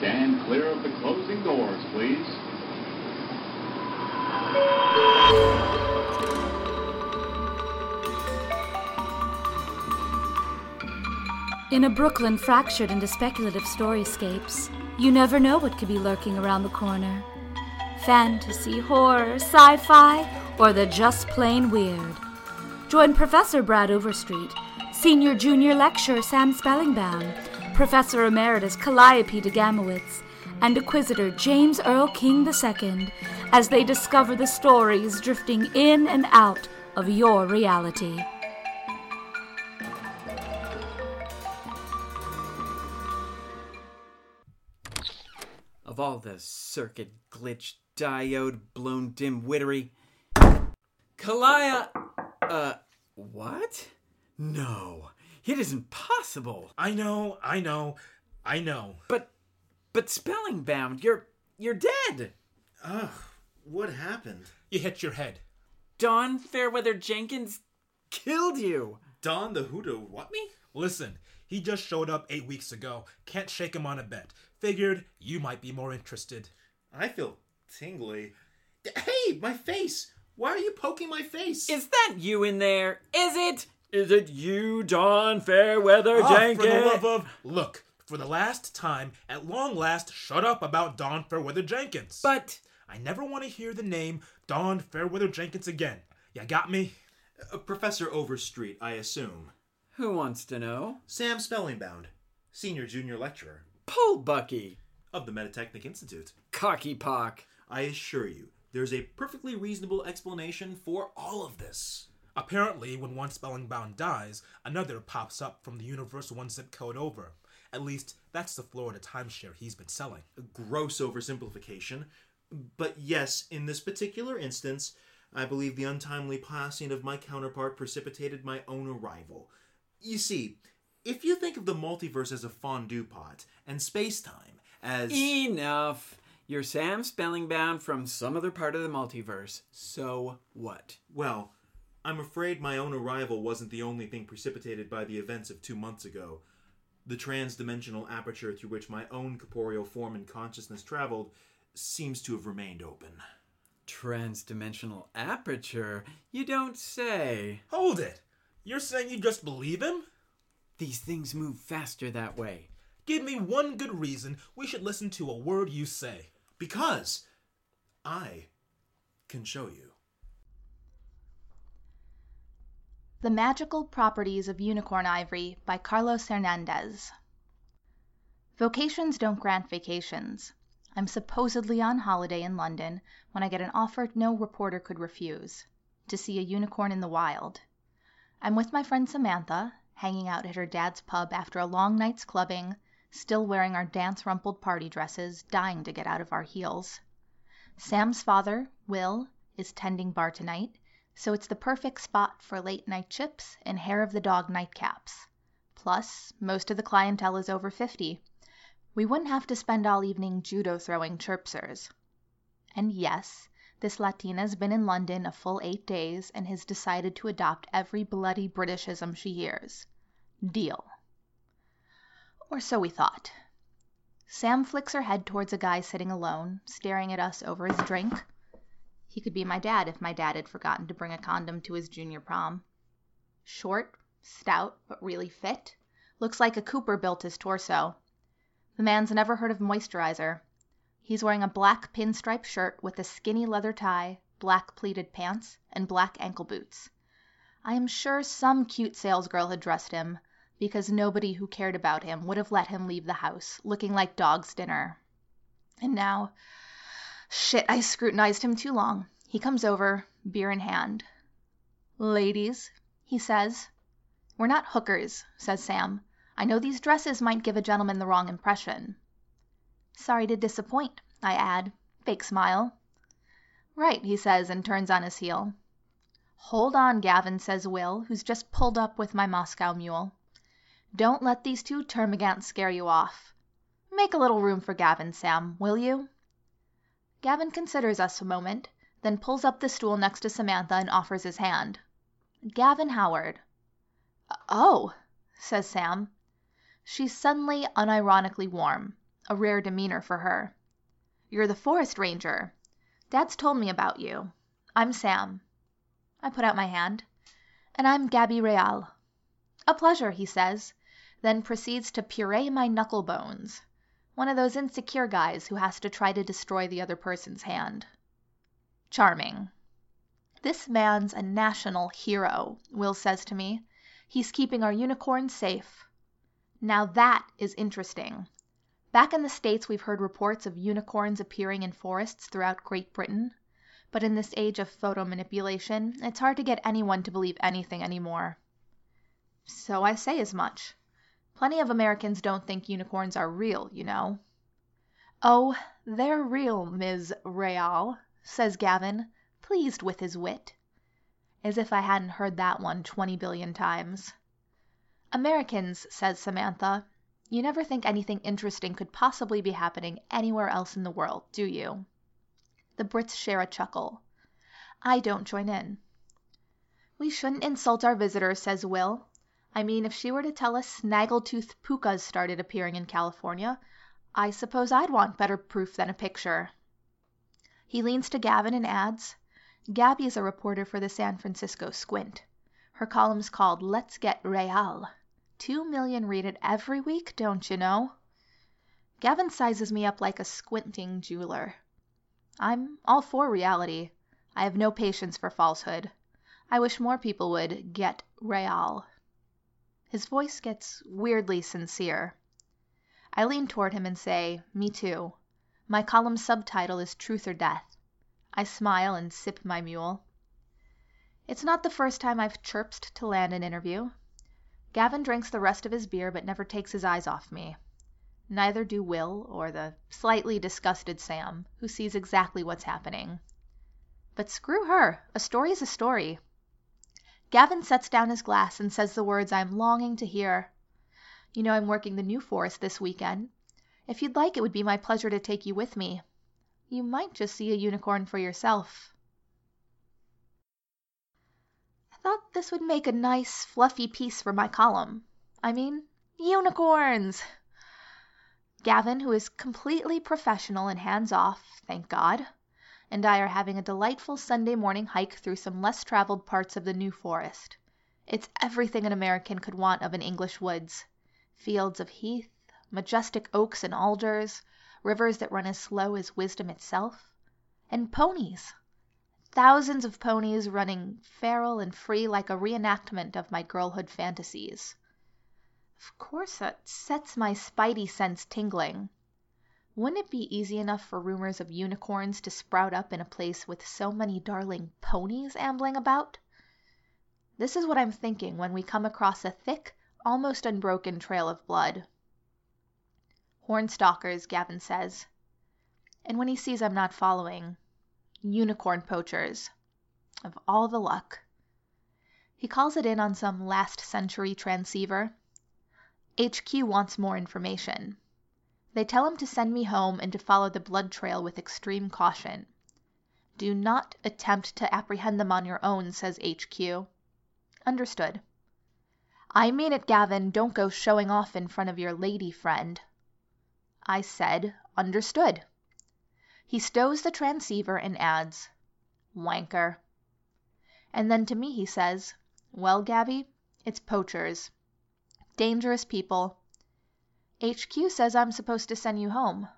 Stand clear of the closing doors, please. In a Brooklyn fractured into speculative storyscapes, you never know what could be lurking around the corner. Fantasy, horror, sci fi, or the just plain weird. Join Professor Brad Overstreet, Senior Junior Lecturer Sam Spellingbound, Professor Emeritus Calliope de Gamowitz, and Inquisitor James Earl King II as they discover the stories drifting in and out of your reality. Of all the circuit glitch diode blown dim wittery. Kalia. Uh, what? No, it isn't possible. I know, I know, I know. But, but Spellingbound, you're you're dead. Ugh, what happened? You hit your head. Don Fairweather Jenkins killed you. Don the who to what me? Listen, he just showed up eight weeks ago. Can't shake him on a bet. Figured you might be more interested. I feel tingly. D- Hey, my face! Why are you poking my face? Is that you in there? Is it? Is it you, Don Fairweather Ah, Jenkins? for the love of look, for the last time, at long last, shut up about Don Fairweather Jenkins. But I never want to hear the name Don Fairweather Jenkins again. You got me? Uh, Professor Overstreet, I assume. who wants to know? Sam Spellingbound, Senior Junior Lecturer Pull Bucky, of the Metatechnic Institute. Cocky Pock. I assure you, there's a perfectly reasonable explanation for all of this. Apparently, when one Spellingbound dies, another pops up from the universe one zip code over. At least, that's the Florida timeshare he's been selling. A gross oversimplification. But yes, in this particular instance, I believe the untimely passing of my counterpart precipitated my own arrival. You see, if you think of the multiverse as a fondue pot, and space time as. Enough. You're Sam Spellingbound from some other part of the multiverse. So what? Well, I'm afraid my own arrival wasn't the only thing precipitated by the events of two months ago. The trans-dimensional aperture through which my own corporeal form and consciousness traveled seems to have remained open. Transdimensional aperture? You don't say. Hold it! You're saying you just believe him? These things move faster that way. Give me one good reason we should listen to a word you say. Because I can show you. The Magical Properties of Unicorn Ivory by Carlos Hernandez. Vocations don't grant vacations. I'm supposedly on holiday in London when I get an offer no reporter could refuse to see a unicorn in the wild. I'm with my friend Samantha, hanging out at her dad's pub after a long night's clubbing, still wearing our dance rumpled party dresses, dying to get out of our heels. Sam's father, Will, is tending bar tonight, so it's the perfect spot for late night chips and hair of the dog nightcaps. Plus, most of the clientele is over 50. We wouldn't have to spend all evening judo throwing chirpsers. And yes, this Latina's been in London a full eight days and has decided to adopt every bloody Britishism she hears. Deal. Or so we thought. Sam flicks her head towards a guy sitting alone, staring at us over his drink. He could be my dad if my dad had forgotten to bring a condom to his junior prom. Short, stout, but really fit. Looks like a Cooper built his torso. The man's never heard of moisturizer. He's wearing a black pinstripe shirt with a skinny leather tie, black pleated pants, and black ankle boots. I am sure some cute salesgirl had dressed him, because nobody who cared about him would have let him leave the house, looking like dog's dinner. And now, shit, I scrutinized him too long. He comes over, beer in hand. Ladies, he says. We're not hookers, says Sam. I know these dresses might give a gentleman the wrong impression. Sorry to disappoint, I add, fake smile. Right, he says, and turns on his heel. Hold on, Gavin, says Will, who's just pulled up with my Moscow mule. Don't let these two termagants scare you off. Make a little room for Gavin, Sam, will you? Gavin considers us a moment, then pulls up the stool next to Samantha and offers his hand. Gavin Howard. Oh, says Sam. She's suddenly unironically warm. a rare demeanor for her. You're the forest ranger. Dad's told me about you. I'm Sam. I put out my hand. And I'm Gabby Real. A pleasure, he says, then proceeds to puree my knuckle bones. One of those insecure guys who has to try to destroy the other person's hand. Charming. This man's a national hero, Will says to me. He's keeping our unicorns safe. Now that is interesting. Back in the States, we've heard reports of unicorns appearing in forests throughout Great Britain. But in this age of photo manipulation, it's hard to get anyone to believe anything anymore. So I say as much. Plenty of Americans don't think unicorns are real, you know. Oh, they're real, Ms. Real, says Gavin, pleased with his wit. As if I hadn't heard that one twenty billion times. Americans, says Samantha, you never think anything interesting could possibly be happening anywhere else in the world, do you? The Brits share a chuckle. I don't join in. We shouldn't insult our visitor, says Will. I mean, if she were to tell us snaggletooth pukas started appearing in California, I suppose I'd want better proof than a picture. He leans to Gavin and adds, Gabby is a reporter for the San Francisco Squint. Her column's called Let's Get Real. Two million read it every week, don't you know? Gavin sizes me up like a squinting jeweler. I'm all for reality. I have no patience for falsehood. I wish more people would get real. His voice gets weirdly sincere. I lean toward him and say, Me too. My column's subtitle is Truth or Death. I smile and sip my mule. It's not the first time I've chirped to land an interview. Gavin drinks the rest of his beer but never takes his eyes off me. Neither do Will or the slightly disgusted Sam, who sees exactly what's happening. But screw her, a story's a story. Gavin sets down his glass and says the words I'm longing to hear. You know I'm working the New Forest this weekend. If you'd like, it would be my pleasure to take you with me. You might just see a unicorn for yourself I thought this would make a nice, fluffy piece for my column. I mean, unicorns! Gavin, who is completely professional and hands off, thank God, and I are having a delightful Sunday morning hike through some less traveled parts of the New Forest. It's everything an American could want of an English woods fields of heath, majestic oaks and alders, rivers that run as slow as wisdom itself, and ponies thousands of ponies running feral and free like a reenactment of my girlhood fantasies. Of course that sets my spidey sense tingling. Wouldn't it be easy enough for rumors of unicorns to sprout up in a place with so many darling ponies ambling about? This is what I'm thinking when we come across a thick, almost unbroken trail of blood. Hornstalkers, Gavin says. And when he sees I'm not following, unicorn poachers. Of all the luck. He calls it in on some last century transceiver. HQ wants more information. They tell him to send me home and to follow the blood trail with extreme caution. Do not attempt to apprehend them on your own, says HQ. Understood. I mean it, Gavin. Don't go showing off in front of your lady friend. I said, understood. He stows the transceiver and adds, "Wanker." And then to me he says, "Well, Gabby, it's poachers. Dangerous people. HQ says I'm supposed to send you home."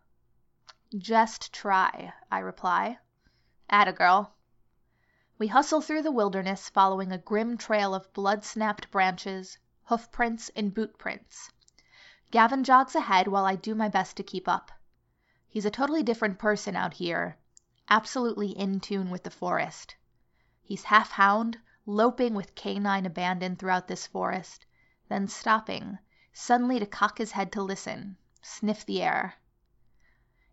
"Just try," I reply. "Atta girl." We hustle through the wilderness following a grim trail of blood snapped branches, hoof prints, and boot prints. Gavin jogs ahead while I do my best to keep up. He's a totally different person out here, absolutely in tune with the forest. He's half hound, loping with canine abandon throughout this forest, then stopping, suddenly to cock his head to listen, sniff the air.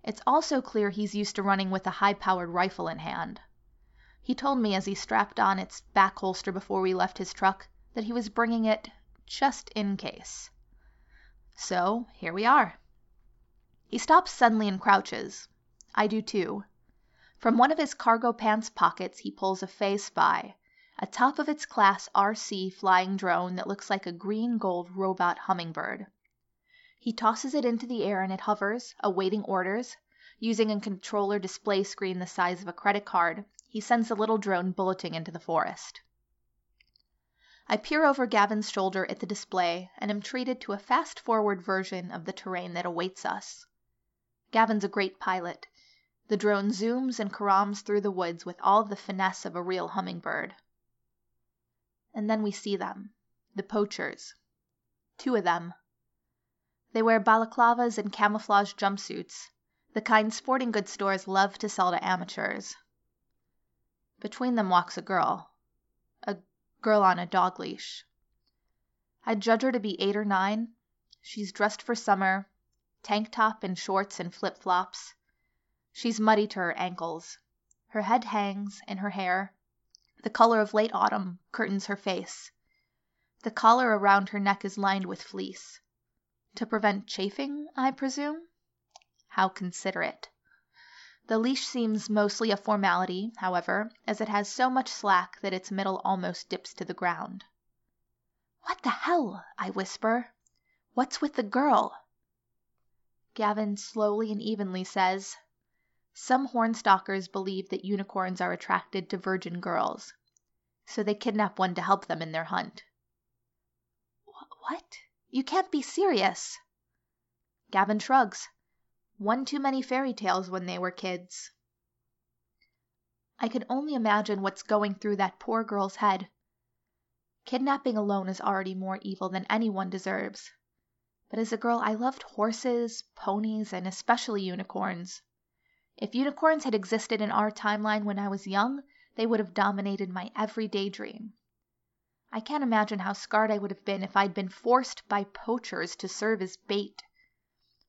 It's also clear he's used to running with a high powered rifle in hand. He told me as he strapped on its back holster before we left his truck that he was bringing it just in case. So here we are. He stops suddenly and crouches. I do too. From one of his cargo pants pockets he pulls a Fey Spy, a top of its class RC flying drone that looks like a green gold robot hummingbird. He tosses it into the air and it hovers, awaiting orders. Using a controller display screen the size of a credit card, he sends the little drone bulleting into the forest. I peer over Gavin's shoulder at the display and am treated to a fast forward version of the terrain that awaits us. Gavin's a great pilot. The drone zooms and caroms through the woods with all the finesse of a real hummingbird. And then we see them the poachers. Two of them. They wear balaclavas and camouflage jumpsuits, the kind sporting goods stores love to sell to amateurs. Between them walks a girl. A girl on a dog leash. I'd judge her to be eight or nine. She's dressed for summer, tank top and shorts and flip flops. She's muddy to her ankles. Her head hangs, and her hair, the color of late autumn, curtains her face. The collar around her neck is lined with fleece. To prevent chafing, I presume? How considerate. The leash seems mostly a formality, however, as it has so much slack that its middle almost dips to the ground. What the hell? I whisper. What's with the girl? Gavin slowly and evenly says, Some hornstalkers believe that unicorns are attracted to virgin girls, so they kidnap one to help them in their hunt. What? You can't be serious. Gavin shrugs. One too many fairy tales when they were kids. I can only imagine what's going through that poor girl's head. Kidnapping alone is already more evil than anyone deserves. But as a girl, I loved horses, ponies, and especially unicorns. If unicorns had existed in our timeline when I was young, they would have dominated my every daydream. I can't imagine how scarred I would have been if I'd been forced by poachers to serve as bait.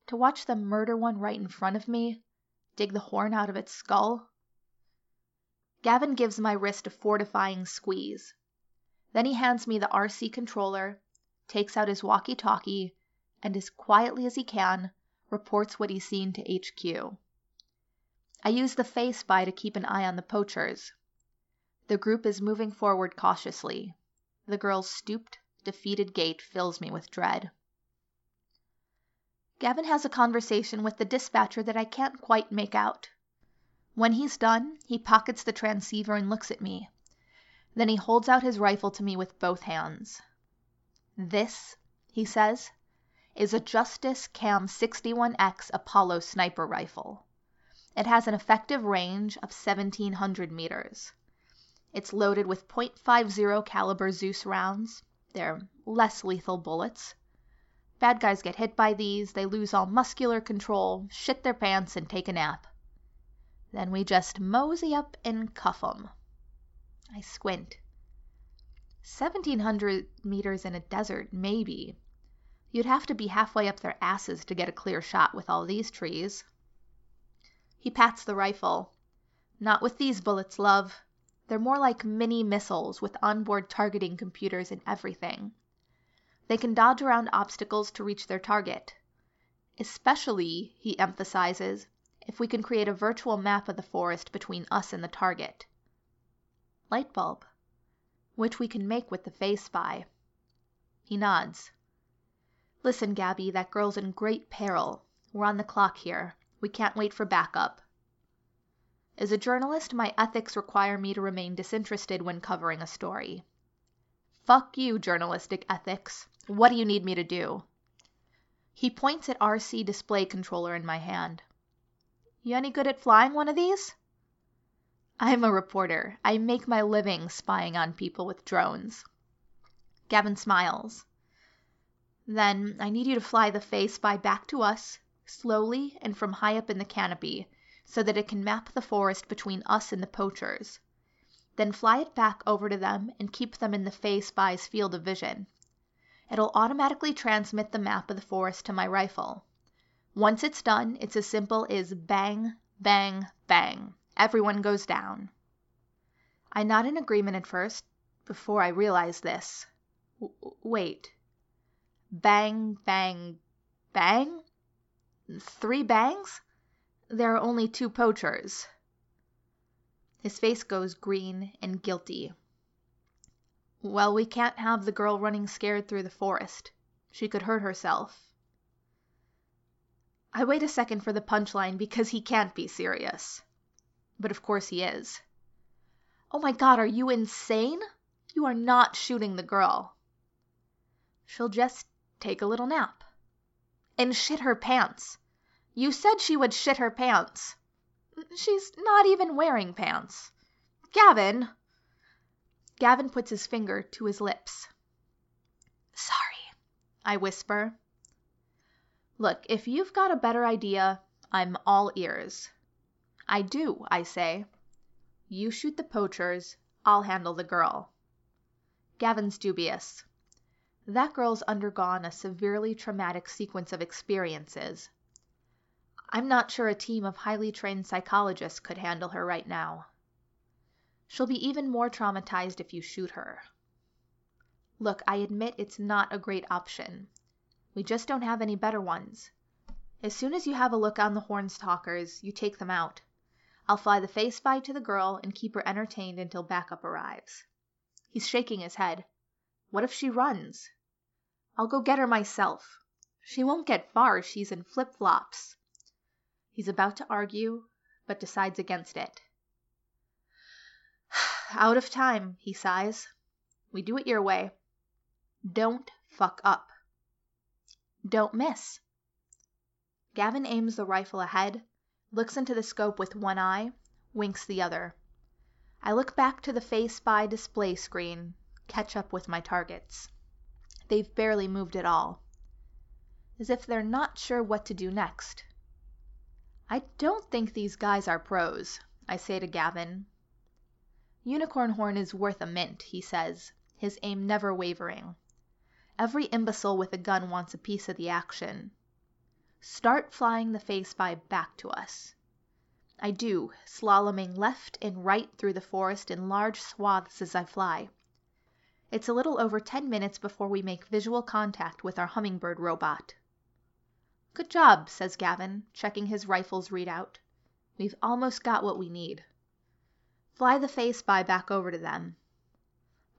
To watch them murder one right in front of me, dig the horn out of its skull. Gavin gives my wrist a fortifying squeeze. Then he hands me the RC controller, takes out his walkie talkie, and as quietly as he can, reports what he's seen to HQ. I use the Fey Spy to keep an eye on the poachers. The group is moving forward cautiously. The girl's stooped, defeated gait fills me with dread. Gavin has a conversation with the dispatcher that I can't quite make out. When he's done, he pockets the transceiver and looks at me. Then he holds out his rifle to me with both hands. This, he says, is a Justice Cam 61X Apollo sniper rifle. It has an effective range of 1700 meters. It's loaded with .50 caliber Zeus rounds. They're less lethal bullets. Bad guys get hit by these, they lose all muscular control, shit their pants, and take a nap. Then we just mosey up and cuff 'em. I squint. 1700 meters in a desert, maybe. You'd have to be halfway up their asses to get a clear shot with all these trees. He pats the rifle. Not with these bullets, love. They're more like mini missiles with onboard targeting computers and everything. They can dodge around obstacles to reach their target. Especially, he emphasizes, if we can create a virtual map of the forest between us and the target. Light bulb, which we can make with the Fey Spy. He nods. Listen, Gabby, that girl's in great peril. We're on the clock here. We can't wait for backup. As a journalist, my ethics require me to remain disinterested when covering a story. Fuck you, journalistic ethics. What do you need me to do? He points at RC display controller in my hand. You any good at flying one of these? I'm a reporter. I make my living spying on people with drones. Gavin smiles. Then I need you to fly the Fey Spy back to us, slowly and from high up in the canopy, so that it can map the forest between us and the poachers. Then fly it back over to them and keep them in the Fey Spy's field of vision. It'll automatically transmit the map of the forest to my rifle. Once it's done, it's as simple as bang, bang, bang. Everyone goes down. I nod in agreement at first, before I realize this. W- wait. Bang, bang, bang? Three bangs? There are only two poachers. His face goes green and guilty. Well, we can't have the girl running scared through the forest. She could hurt herself. I wait a second for the punchline because he can't be serious. But of course he is. Oh my god, are you insane? You are not shooting the girl. She'll just take a little nap. And shit her pants. You said she would shit her pants. She's not even wearing pants. Gavin! Gavin puts his finger to his lips. Sorry, I whisper. Look, if you've got a better idea, I'm all ears. I do, I say. You shoot the poachers, I'll handle the girl. Gavin's dubious. That girl's undergone a severely traumatic sequence of experiences. I'm not sure a team of highly trained psychologists could handle her right now. She'll be even more traumatized if you shoot her. Look, I admit it's not a great option. We just don't have any better ones. As soon as you have a look on the Hornstalkers, you take them out. I'll fly the Fey Spy to the girl and keep her entertained until backup arrives. He's shaking his head. What if she runs? I'll go get her myself. She won't get far, she's in flip flops. He's about to argue, but decides against it. Out of time, he sighs. We do it your way. Don't fuck up. Don't miss. Gavin aims the rifle ahead, looks into the scope with one eye, winks the other. I look back to the Fey Spy display screen, catch up with my targets. They've barely moved at all. As if they're not sure what to do next. I don't think these guys are pros, I say to Gavin. Unicorn Horn is worth a mint, he says, his aim never wavering. Every imbecile with a gun wants a piece of the action. Start flying the Fey Spy back to us. I do, slaloming left and right through the forest in large swaths as I fly. It's a little over ten minutes before we make visual contact with our hummingbird robot. Good job, says Gavin, checking his rifle's readout. We've almost got what we need. Fly the Fey Spy back over to them.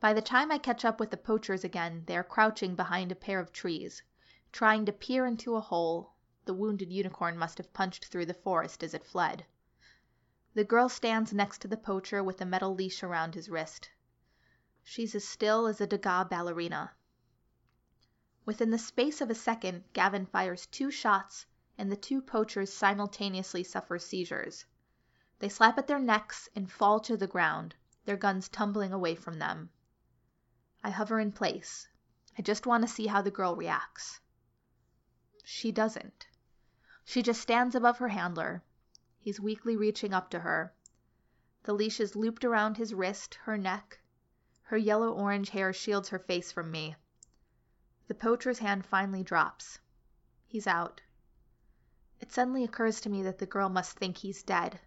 By the time I catch up with the poachers again, they are crouching behind a pair of trees, trying to peer into a hole the wounded unicorn must have punched through the forest as it fled. The girl stands next to the poacher with a metal leash around his wrist. She's as still as a Degas ballerina. Within the space of a second Gavin fires two shots and the two poachers simultaneously suffer seizures. They slap at their necks and fall to the ground, their guns tumbling away from them. I hover in place. I just want to see how the girl reacts. She doesn't. She just stands above her handler. He's weakly reaching up to her. The leash is looped around his wrist, her neck. Her yellow orange hair shields her face from me. The poacher's hand finally drops. He's out. It suddenly occurs to me that the girl must think he's dead.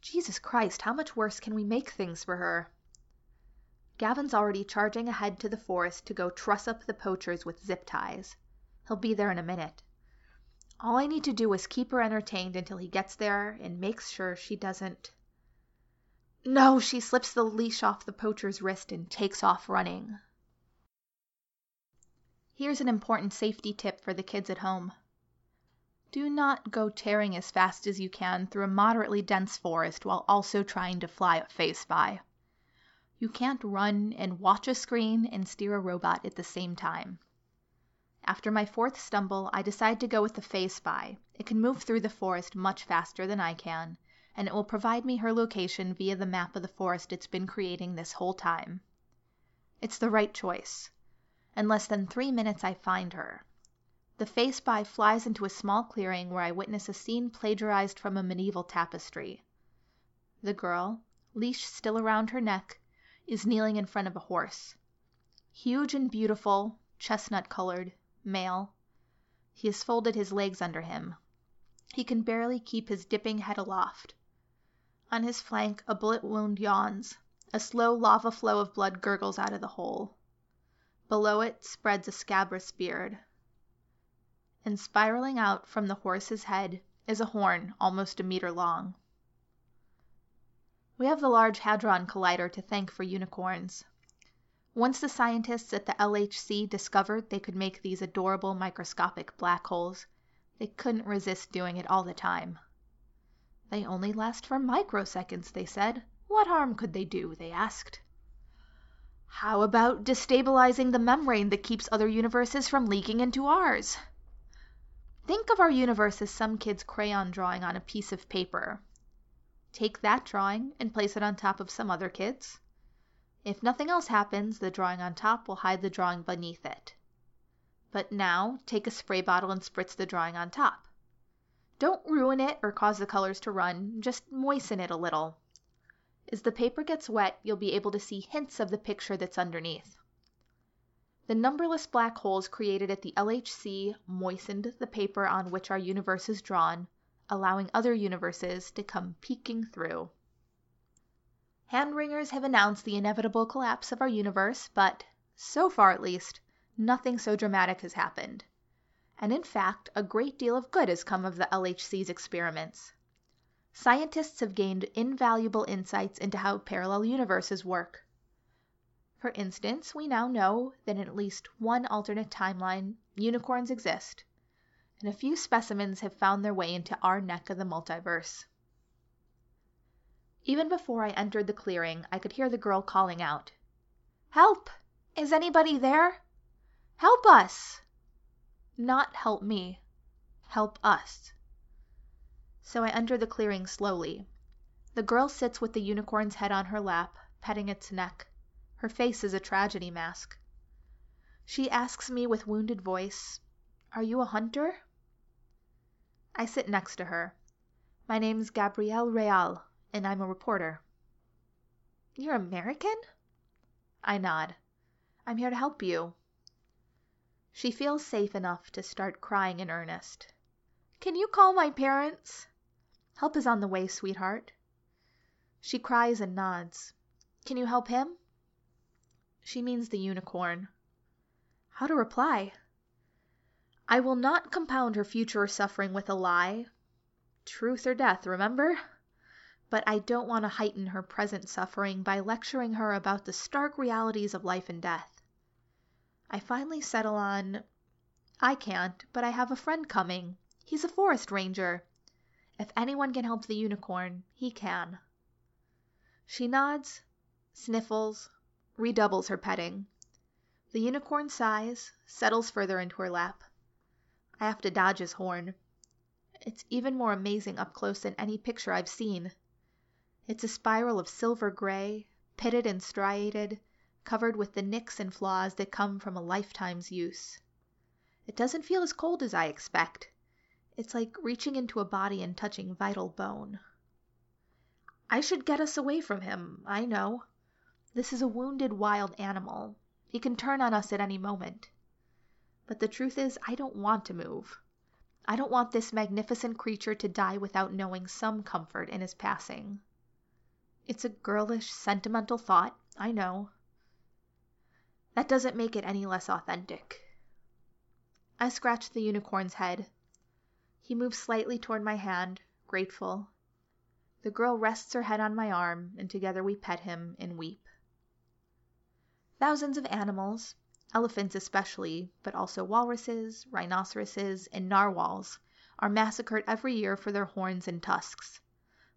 Jesus Christ, how much worse can we make things for her? Gavin's already charging ahead to the forest to go truss up the poachers with zip ties. He'll be there in a minute. All I need to do is keep her entertained until he gets there and makes sure she doesn't. No, she slips the leash off the poacher's wrist and takes off running. Here's an important safety tip for the kids at home. Do not go tearing as fast as you can through a moderately dense forest while also trying to fly a Fey Spy. You can't run and watch a screen and steer a robot at the same time. After my fourth stumble, I decide to go with the Fey Spy. It can move through the forest much faster than I can, and it will provide me her location via the map of the forest it's been creating this whole time. It's the right choice. In less than three minutes I find her. The Fey Spy flies into a small clearing where I witness a scene plagiarized from a medieval tapestry. The girl, leash still around her neck, is kneeling in front of a horse. Huge and beautiful, chestnut colored, male. He has folded his legs under him. He can barely keep his dipping head aloft. On his flank a bullet wound yawns. A slow lava flow of blood gurgles out of the hole. Below it spreads a scabrous beard. And spiraling out from the horse's head is a horn almost a meter long. We have the Large Hadron Collider to thank for unicorns. Once the scientists at the LHC discovered they could make these adorable microscopic black holes, They couldn't resist doing it all the time. They only last for microseconds, they said. What harm could they do? they asked. How about destabilizing the membrane that keeps other universes from leaking into ours? Think of our universe as some kid's crayon drawing on a piece of paper. Take that drawing and place it on top of some other kid's. If nothing else happens, the drawing on top will hide the drawing beneath it. But now take a spray bottle and spritz the drawing on top. Don't ruin it or cause the colors to run, just moisten it a little. As the paper gets wet, you'll be able to see hints of the picture that's underneath. The numberless black holes created at the LHC moistened the paper on which our universe is drawn, allowing other universes to come peeking through. Hand-wringers have announced the inevitable collapse of our universe, but, so far at least, nothing so dramatic has happened. And in fact, a great deal of good has come of the LHC's experiments scientists have gained invaluable insights into how parallel universes work. For instance, we now know that in at least one alternate timeline, unicorns exist, and a few specimens have found their way into our neck of the multiverse. Even before I entered the clearing, I could hear the girl calling out, Help! Is anybody there? Help us! Not help me. Help us so I enter the clearing slowly. The girl sits with the unicorn's head on her lap, petting its neck. Her face is a tragedy mask. She asks me with wounded voice, Are you a hunter? I sit next to her. My name's Gabrielle Real, and I'm a reporter. You're American? I nod. I'm here to help you. She feels safe enough to start crying in earnest. Can you call my parents? Help is on the way, sweetheart. She cries and nods. Can you help him? She means the unicorn. How to reply? I will not compound her future suffering with a lie. Truth or death, remember? But I don't want to heighten her present suffering by lecturing her about the stark realities of life and death. I finally settle on I can't, but I have a friend coming. He's a forest ranger. If anyone can help the unicorn, he can. She nods, sniffles, redoubles her petting. The unicorn sighs, settles further into her lap. I have to dodge his horn. It's even more amazing up close than any picture I've seen. It's a spiral of silver gray, pitted and striated, covered with the nicks and flaws that come from a lifetime's use. It doesn't feel as cold as I expect. It's like reaching into a body and touching vital bone. I should get us away from him, I know. This is a wounded wild animal. He can turn on us at any moment. But the truth is, I don't want to move. I don't want this magnificent creature to die without knowing some comfort in his passing. It's a girlish, sentimental thought, I know. That doesn't make it any less authentic. I scratch the unicorn's head. He moves slightly toward my hand, grateful. The girl rests her head on my arm, and together we pet him and weep. Thousands of animals, elephants especially, but also walruses, rhinoceroses, and narwhals, are massacred every year for their horns and tusks.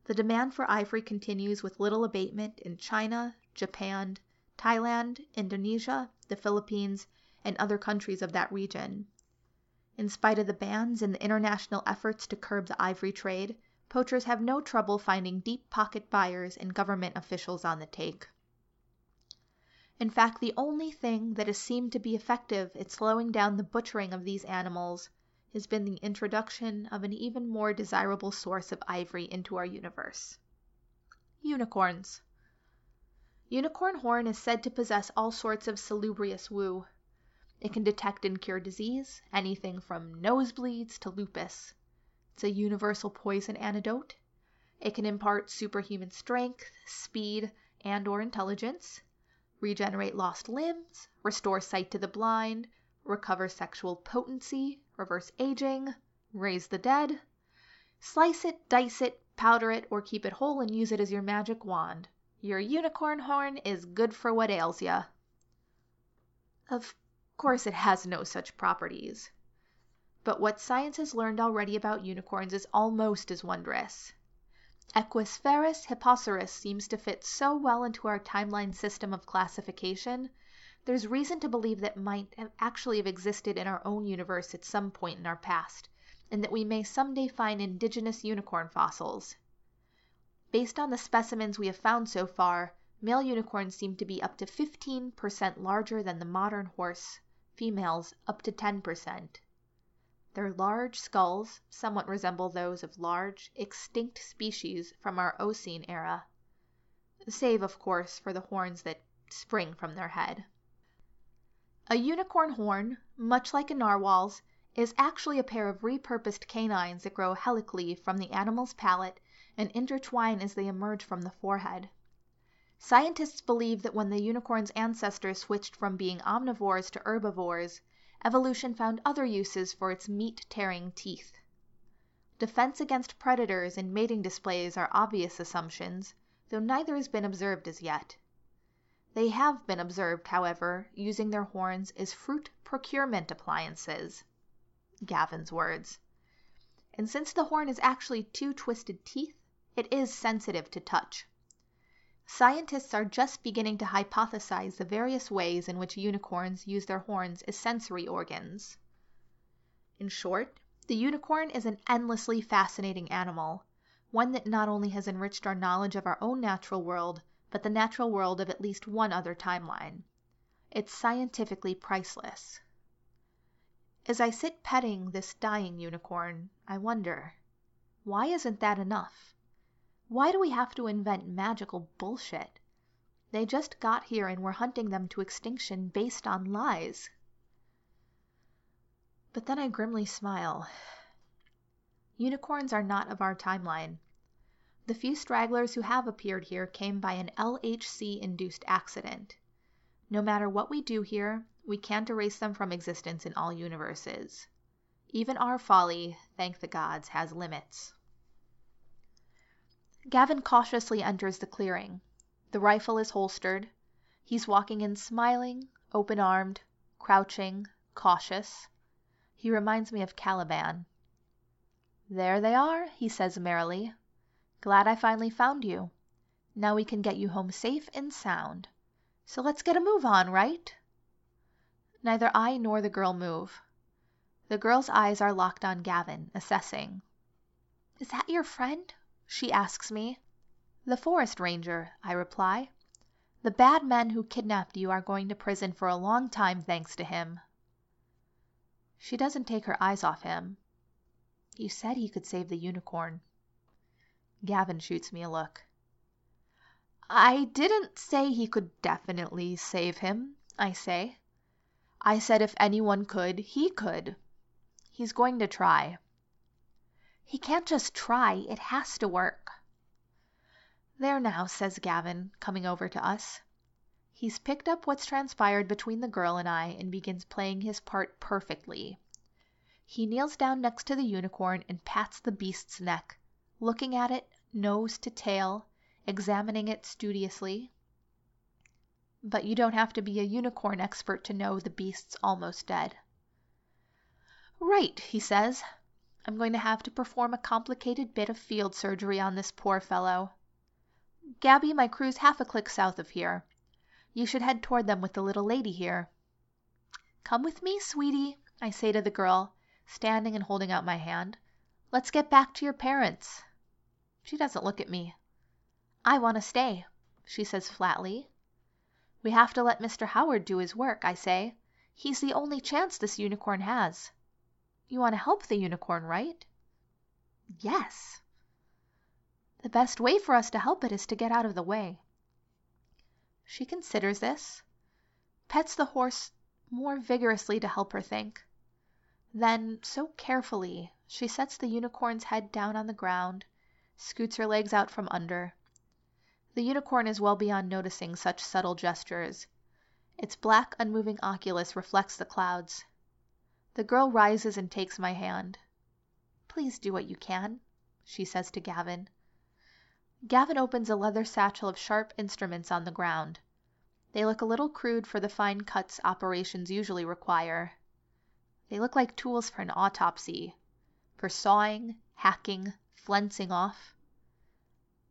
The demand for ivory continues with little abatement in China, Japan, Thailand, Indonesia, the Philippines, and other countries of that region. In spite of the bans and the international efforts to curb the ivory trade, poachers have no trouble finding deep pocket buyers and government officials on the take. In fact, the only thing that has seemed to be effective at slowing down the butchering of these animals has been the introduction of an even more desirable source of ivory into our universe. Unicorns. Unicorn horn is said to possess all sorts of salubrious woo. It can detect and cure disease, anything from nosebleeds to lupus. It's a universal poison antidote. It can impart superhuman strength, speed, and or intelligence, regenerate lost limbs, restore sight to the blind, recover sexual potency, reverse aging, raise the dead. Slice it, dice it, powder it, or keep it whole and use it as your magic wand. Your unicorn horn is good for what ails ya. Of course it has no such properties. but what science has learned already about unicorns is almost as wondrous. Equus hippoceras seems to fit so well into our timeline system of classification, there's reason to believe that might have actually have existed in our own universe at some point in our past, and that we may someday find indigenous unicorn fossils. Based on the specimens we have found so far, male unicorns seem to be up to 15% larger than the modern horse, females up to 10%. Their large skulls somewhat resemble those of large, extinct species from our Eocene era, save, of course, for the horns that spring from their head. A unicorn horn, much like a narwhal's, is actually a pair of repurposed canines that grow helically from the animal's palate and intertwine as they emerge from the forehead. Scientists believe that when the unicorn's ancestors switched from being omnivores to herbivores, evolution found other uses for its meat-tearing teeth. Defense against predators and mating displays are obvious assumptions, though neither has been observed as yet. They have been observed, however, using their horns as fruit procurement appliances. Gavin's words. And since the horn is actually two twisted teeth, it is sensitive to touch. Scientists are just beginning to hypothesize the various ways in which unicorns use their horns as sensory organs. In short, the unicorn is an endlessly fascinating animal, one that not only has enriched our knowledge of our own natural world, but the natural world of at least one other timeline. It's scientifically priceless. As I sit petting this dying unicorn, I wonder, why isn't that enough? Why do we have to invent magical bullshit? They just got here and we're hunting them to extinction based on lies. But then I grimly smile. Unicorns are not of our timeline. The few stragglers who have appeared here came by an LHC induced accident. No matter what we do here, we can't erase them from existence in all universes. Even our folly, thank the gods, has limits. Gavin cautiously enters the clearing. The rifle is holstered. He's walking in smiling, open armed, crouching, cautious. He reminds me of Caliban. There they are, he says merrily. Glad I finally found you. Now we can get you home safe and sound. So let's get a move on, right? Neither I nor the girl move. The girl's eyes are locked on Gavin, assessing. Is that your friend? She asks me. The forest ranger, I reply. The bad men who kidnapped you are going to prison for a long time thanks to him. She doesn't take her eyes off him. You said he could save the unicorn. Gavin shoots me a look. I didn't say he could definitely save him, I say. I said if anyone could, he could. He's going to try. He can't just try, it has to work. There now, says Gavin, coming over to us. He's picked up what's transpired between the girl and I and begins playing his part perfectly. He kneels down next to the unicorn and pats the beast's neck, looking at it, nose to tail, examining it studiously. But you don't have to be a unicorn expert to know the beast's almost dead. Right, he says. I'm going to have to perform a complicated bit of field surgery on this poor fellow. Gabby, my crew's half a click south of here. You should head toward them with the little lady here. Come with me, sweetie, I say to the girl, standing and holding out my hand. Let's get back to your parents. She doesn't look at me. I want to stay, she says flatly. We have to let Mr. Howard do his work, I say. He's the only chance this unicorn has. You want to help the unicorn, right? Yes. The best way for us to help it is to get out of the way. She considers this, pets the horse more vigorously to help her think. Then, so carefully, she sets the unicorn's head down on the ground, scoots her legs out from under. The unicorn is well beyond noticing such subtle gestures. Its black, unmoving oculus reflects the clouds. The girl rises and takes my hand. Please do what you can, she says to Gavin. Gavin opens a leather satchel of sharp instruments on the ground. They look a little crude for the fine cuts operations usually require. They look like tools for an autopsy, for sawing, hacking, flensing off.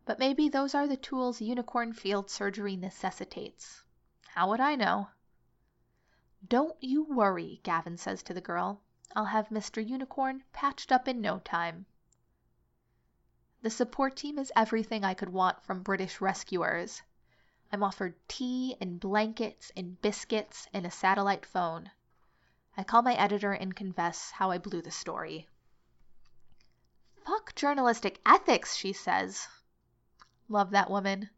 But maybe those are the tools unicorn field surgery necessitates. How would I know? Don't you worry, Gavin says to the girl. I'll have Mr. Unicorn patched up in no time. The support team is everything I could want from British rescuers. I'm offered tea and blankets and biscuits and a satellite phone. I call my editor and confess how I blew the story. Fuck journalistic ethics, she says. Love that woman.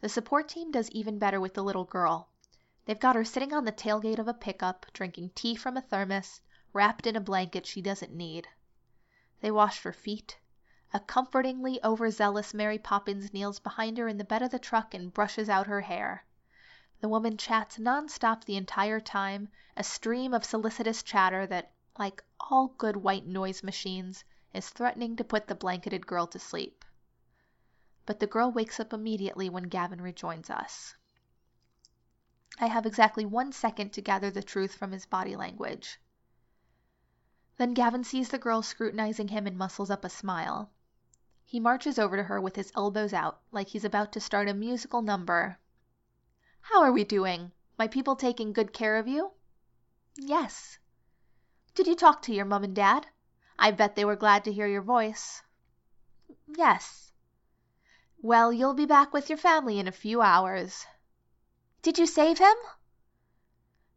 The support team does even better with the little girl. They've got her sitting on the tailgate of a pickup, drinking tea from a thermos, wrapped in a blanket she doesn't need. They wash her feet. A comfortingly overzealous Mary Poppins kneels behind her in the bed of the truck and brushes out her hair. The woman chats nonstop the entire time, a stream of solicitous chatter that, like all good white noise machines, is threatening to put the blanketed girl to sleep. But the girl wakes up immediately when Gavin rejoins us. I have exactly one second to gather the truth from his body language. Then Gavin sees the girl scrutinizing him and muscles up a smile. He marches over to her with his elbows out, like he's about to start a musical number. How are we doing? My people taking good care of you? Yes. Did you talk to your mum and dad? I bet they were glad to hear your voice. Yes. Well, you'll be back with your family in a few hours. Did you save him?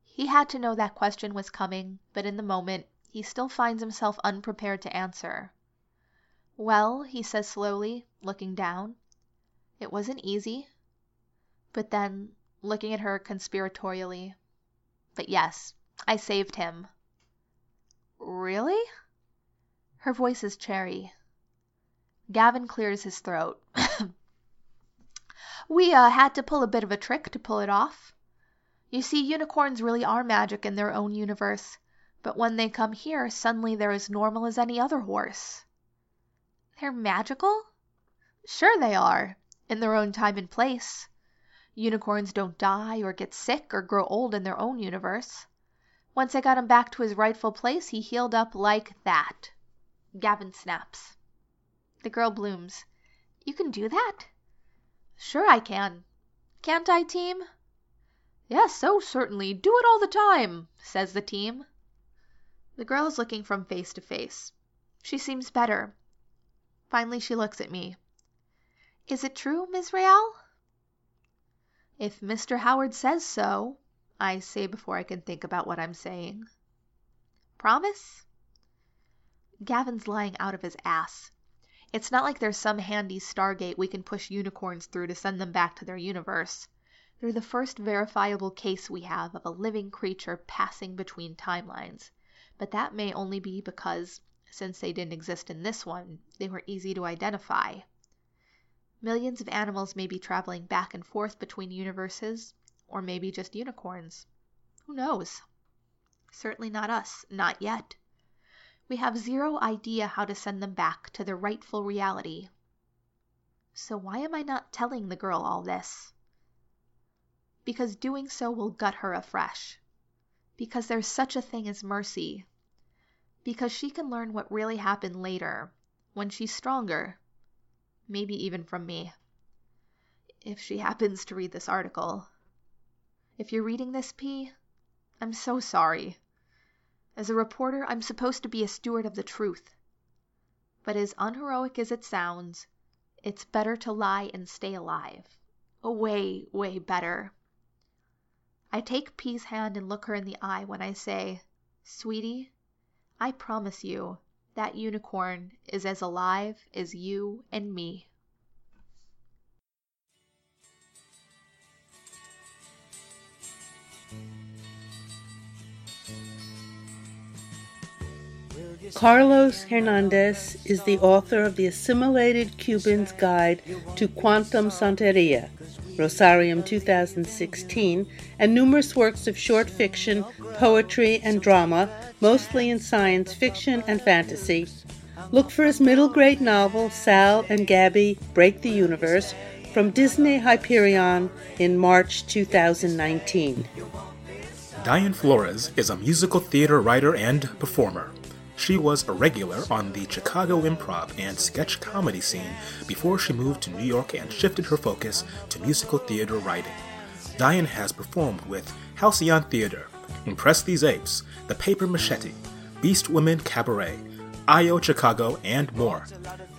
He had to know that question was coming, but in the moment he still finds himself unprepared to answer. Well, he says slowly, looking down, it wasn't easy. But then, looking at her conspiratorially, but yes, I saved him. Really? Her voice is cherry. Gavin clears his throat. We uh, had to pull a bit of a trick to pull it off. You see, unicorns really are magic in their own universe, but when they come here, suddenly they're as normal as any other horse. They're magical? Sure they are, in their own time and place. Unicorns don't die or get sick or grow old in their own universe. Once I got him back to his rightful place, he healed up like that. Gavin snaps. The girl blooms. You can do that? Sure I can. Can't I, team? Yes, so certainly. Do it all the time, says the team. The girl is looking from face to face. She seems better. Finally, she looks at me. Is it true, Real? If Mr. Howard says so, I say before I can think about what I'm saying. Promise? Gavin's lying out of his ass. It's not like there's some handy stargate we can push unicorns through to send them back to their universe. They're the first verifiable case we have of a living creature passing between timelines. But that may only be because, since they didn't exist in this one, they were easy to identify. Millions of animals may be traveling back and forth between universes, or maybe just unicorns. Who knows? Certainly not us, not yet. We have zero idea how to send them back to their rightful reality. So why am I not telling the girl all this? Because doing so will gut her afresh. Because there's such a thing as mercy. Because she can learn what really happened later, when she's stronger. Maybe even from me. If she happens to read this article. If you're reading this, P, I'm so sorry. As a reporter, I'm supposed to be a steward of the truth. But as unheroic as it sounds, it's better to lie and stay alive. Way, way better. I take P's hand and look her in the eye when I say, Sweetie, I promise you that unicorn is as alive as you and me. Carlos Hernandez is the author of The Assimilated Cuban's Guide to Quantum Santeria, Rosarium 2016, and numerous works of short fiction, poetry, and drama, mostly in science fiction and fantasy. Look for his middle grade novel, Sal and Gabby Break the Universe, from Disney Hyperion in March 2019. Diane Flores is a musical theater writer and performer. She was a regular on the Chicago improv and sketch comedy scene before she moved to New York and shifted her focus to musical theater writing. Diane has performed with Halcyon Theater, Impress These Apes, The Paper Machete, Beast Women Cabaret, IO Chicago, and more.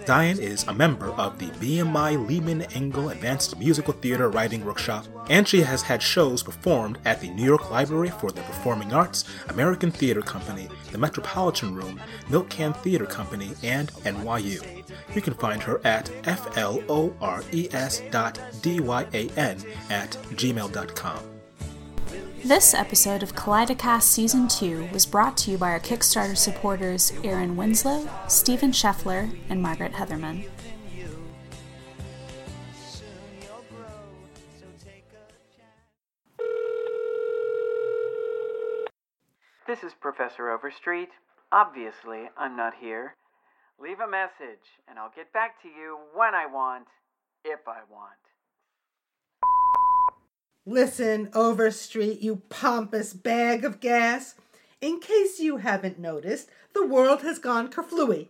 Diane is a member of the BMI Lehman Engel Advanced Musical Theater Writing Workshop, and she has had shows performed at the New York Library for the Performing Arts, American Theater Company, the Metropolitan Room, Milk Can Theater Company, and NYU. You can find her at flores dot dyan at gmail.com. This episode of Kaleidocast Season 2 was brought to you by our Kickstarter supporters Aaron Winslow, Stephen Scheffler, and Margaret Heatherman. This is Professor Overstreet. Obviously, I'm not here. Leave a message, and I'll get back to you when I want, if I want. Listen, Overstreet, you pompous bag of gas. In case you haven't noticed, the world has gone kerflooey.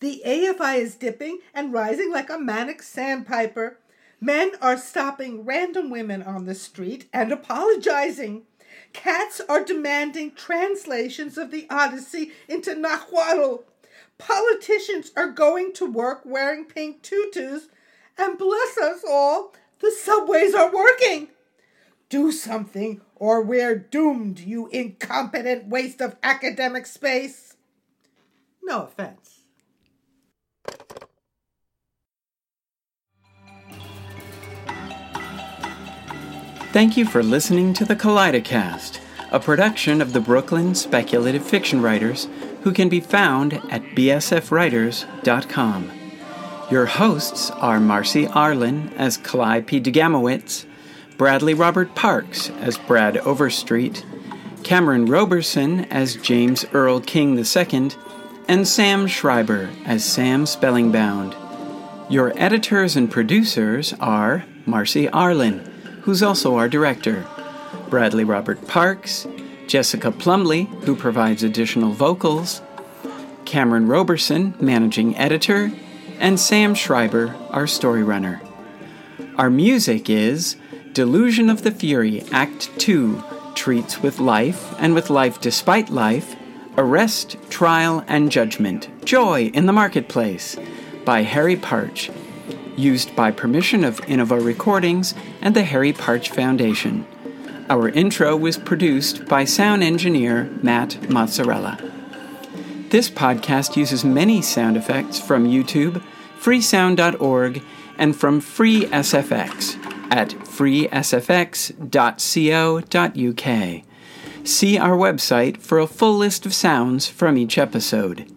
The AFI is dipping and rising like a manic sandpiper. Men are stopping random women on the street and apologizing. Cats are demanding translations of the Odyssey into Nahuatl. Politicians are going to work wearing pink tutus. And bless us all, the subways are working. Do something, or we're doomed, you incompetent waste of academic space. No offense. Thank you for listening to the Kaleidocast, a production of the Brooklyn Speculative Fiction Writers, who can be found at bsfwriters.com. Your hosts are Marcy Arlen as Kalai P. DeGamowitz, Bradley Robert Parks as Brad Overstreet, Cameron Roberson as James Earl King II, and Sam Schreiber as Sam Spellingbound. Your editors and producers are Marcy Arlen, who's also our director, Bradley Robert Parks, Jessica Plumley, who provides additional vocals, Cameron Roberson, managing editor, and Sam Schreiber, our story runner. Our music is Delusion of the Fury, Act 2, Treats with Life and with Life Despite Life, Arrest, Trial, and Judgment, Joy in the Marketplace, by Harry Partch, used by permission of Innova Recordings and the Harry Partch Foundation. Our intro was produced by sound engineer Matt Mozzarella. This podcast uses many sound effects from YouTube, freesound.org, and from FreeSFX at freesfx.co.uk. See our website for a full list of sounds from each episode.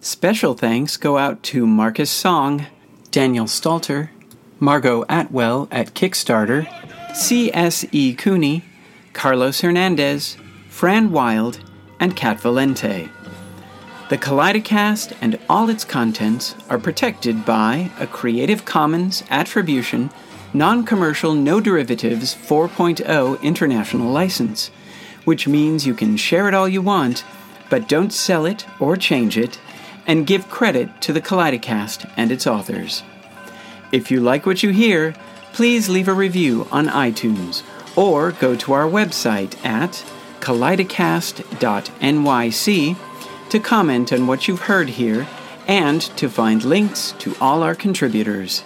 Special thanks go out to Marcus Song, Daniel Stalter, Margot Atwell at Kickstarter, C.S.E. Cooney, Carlos Hernandez, Fran Wilde, and Cat Valente. The Kaleidocast and all its contents are protected by a Creative Commons Attribution, Non Commercial No Derivatives 4.0 international license, which means you can share it all you want, but don't sell it or change it, and give credit to the Kaleidocast and its authors. If you like what you hear, please leave a review on iTunes or go to our website at kaleidocast.nyc to comment on what you've heard here and to find links to all our contributors.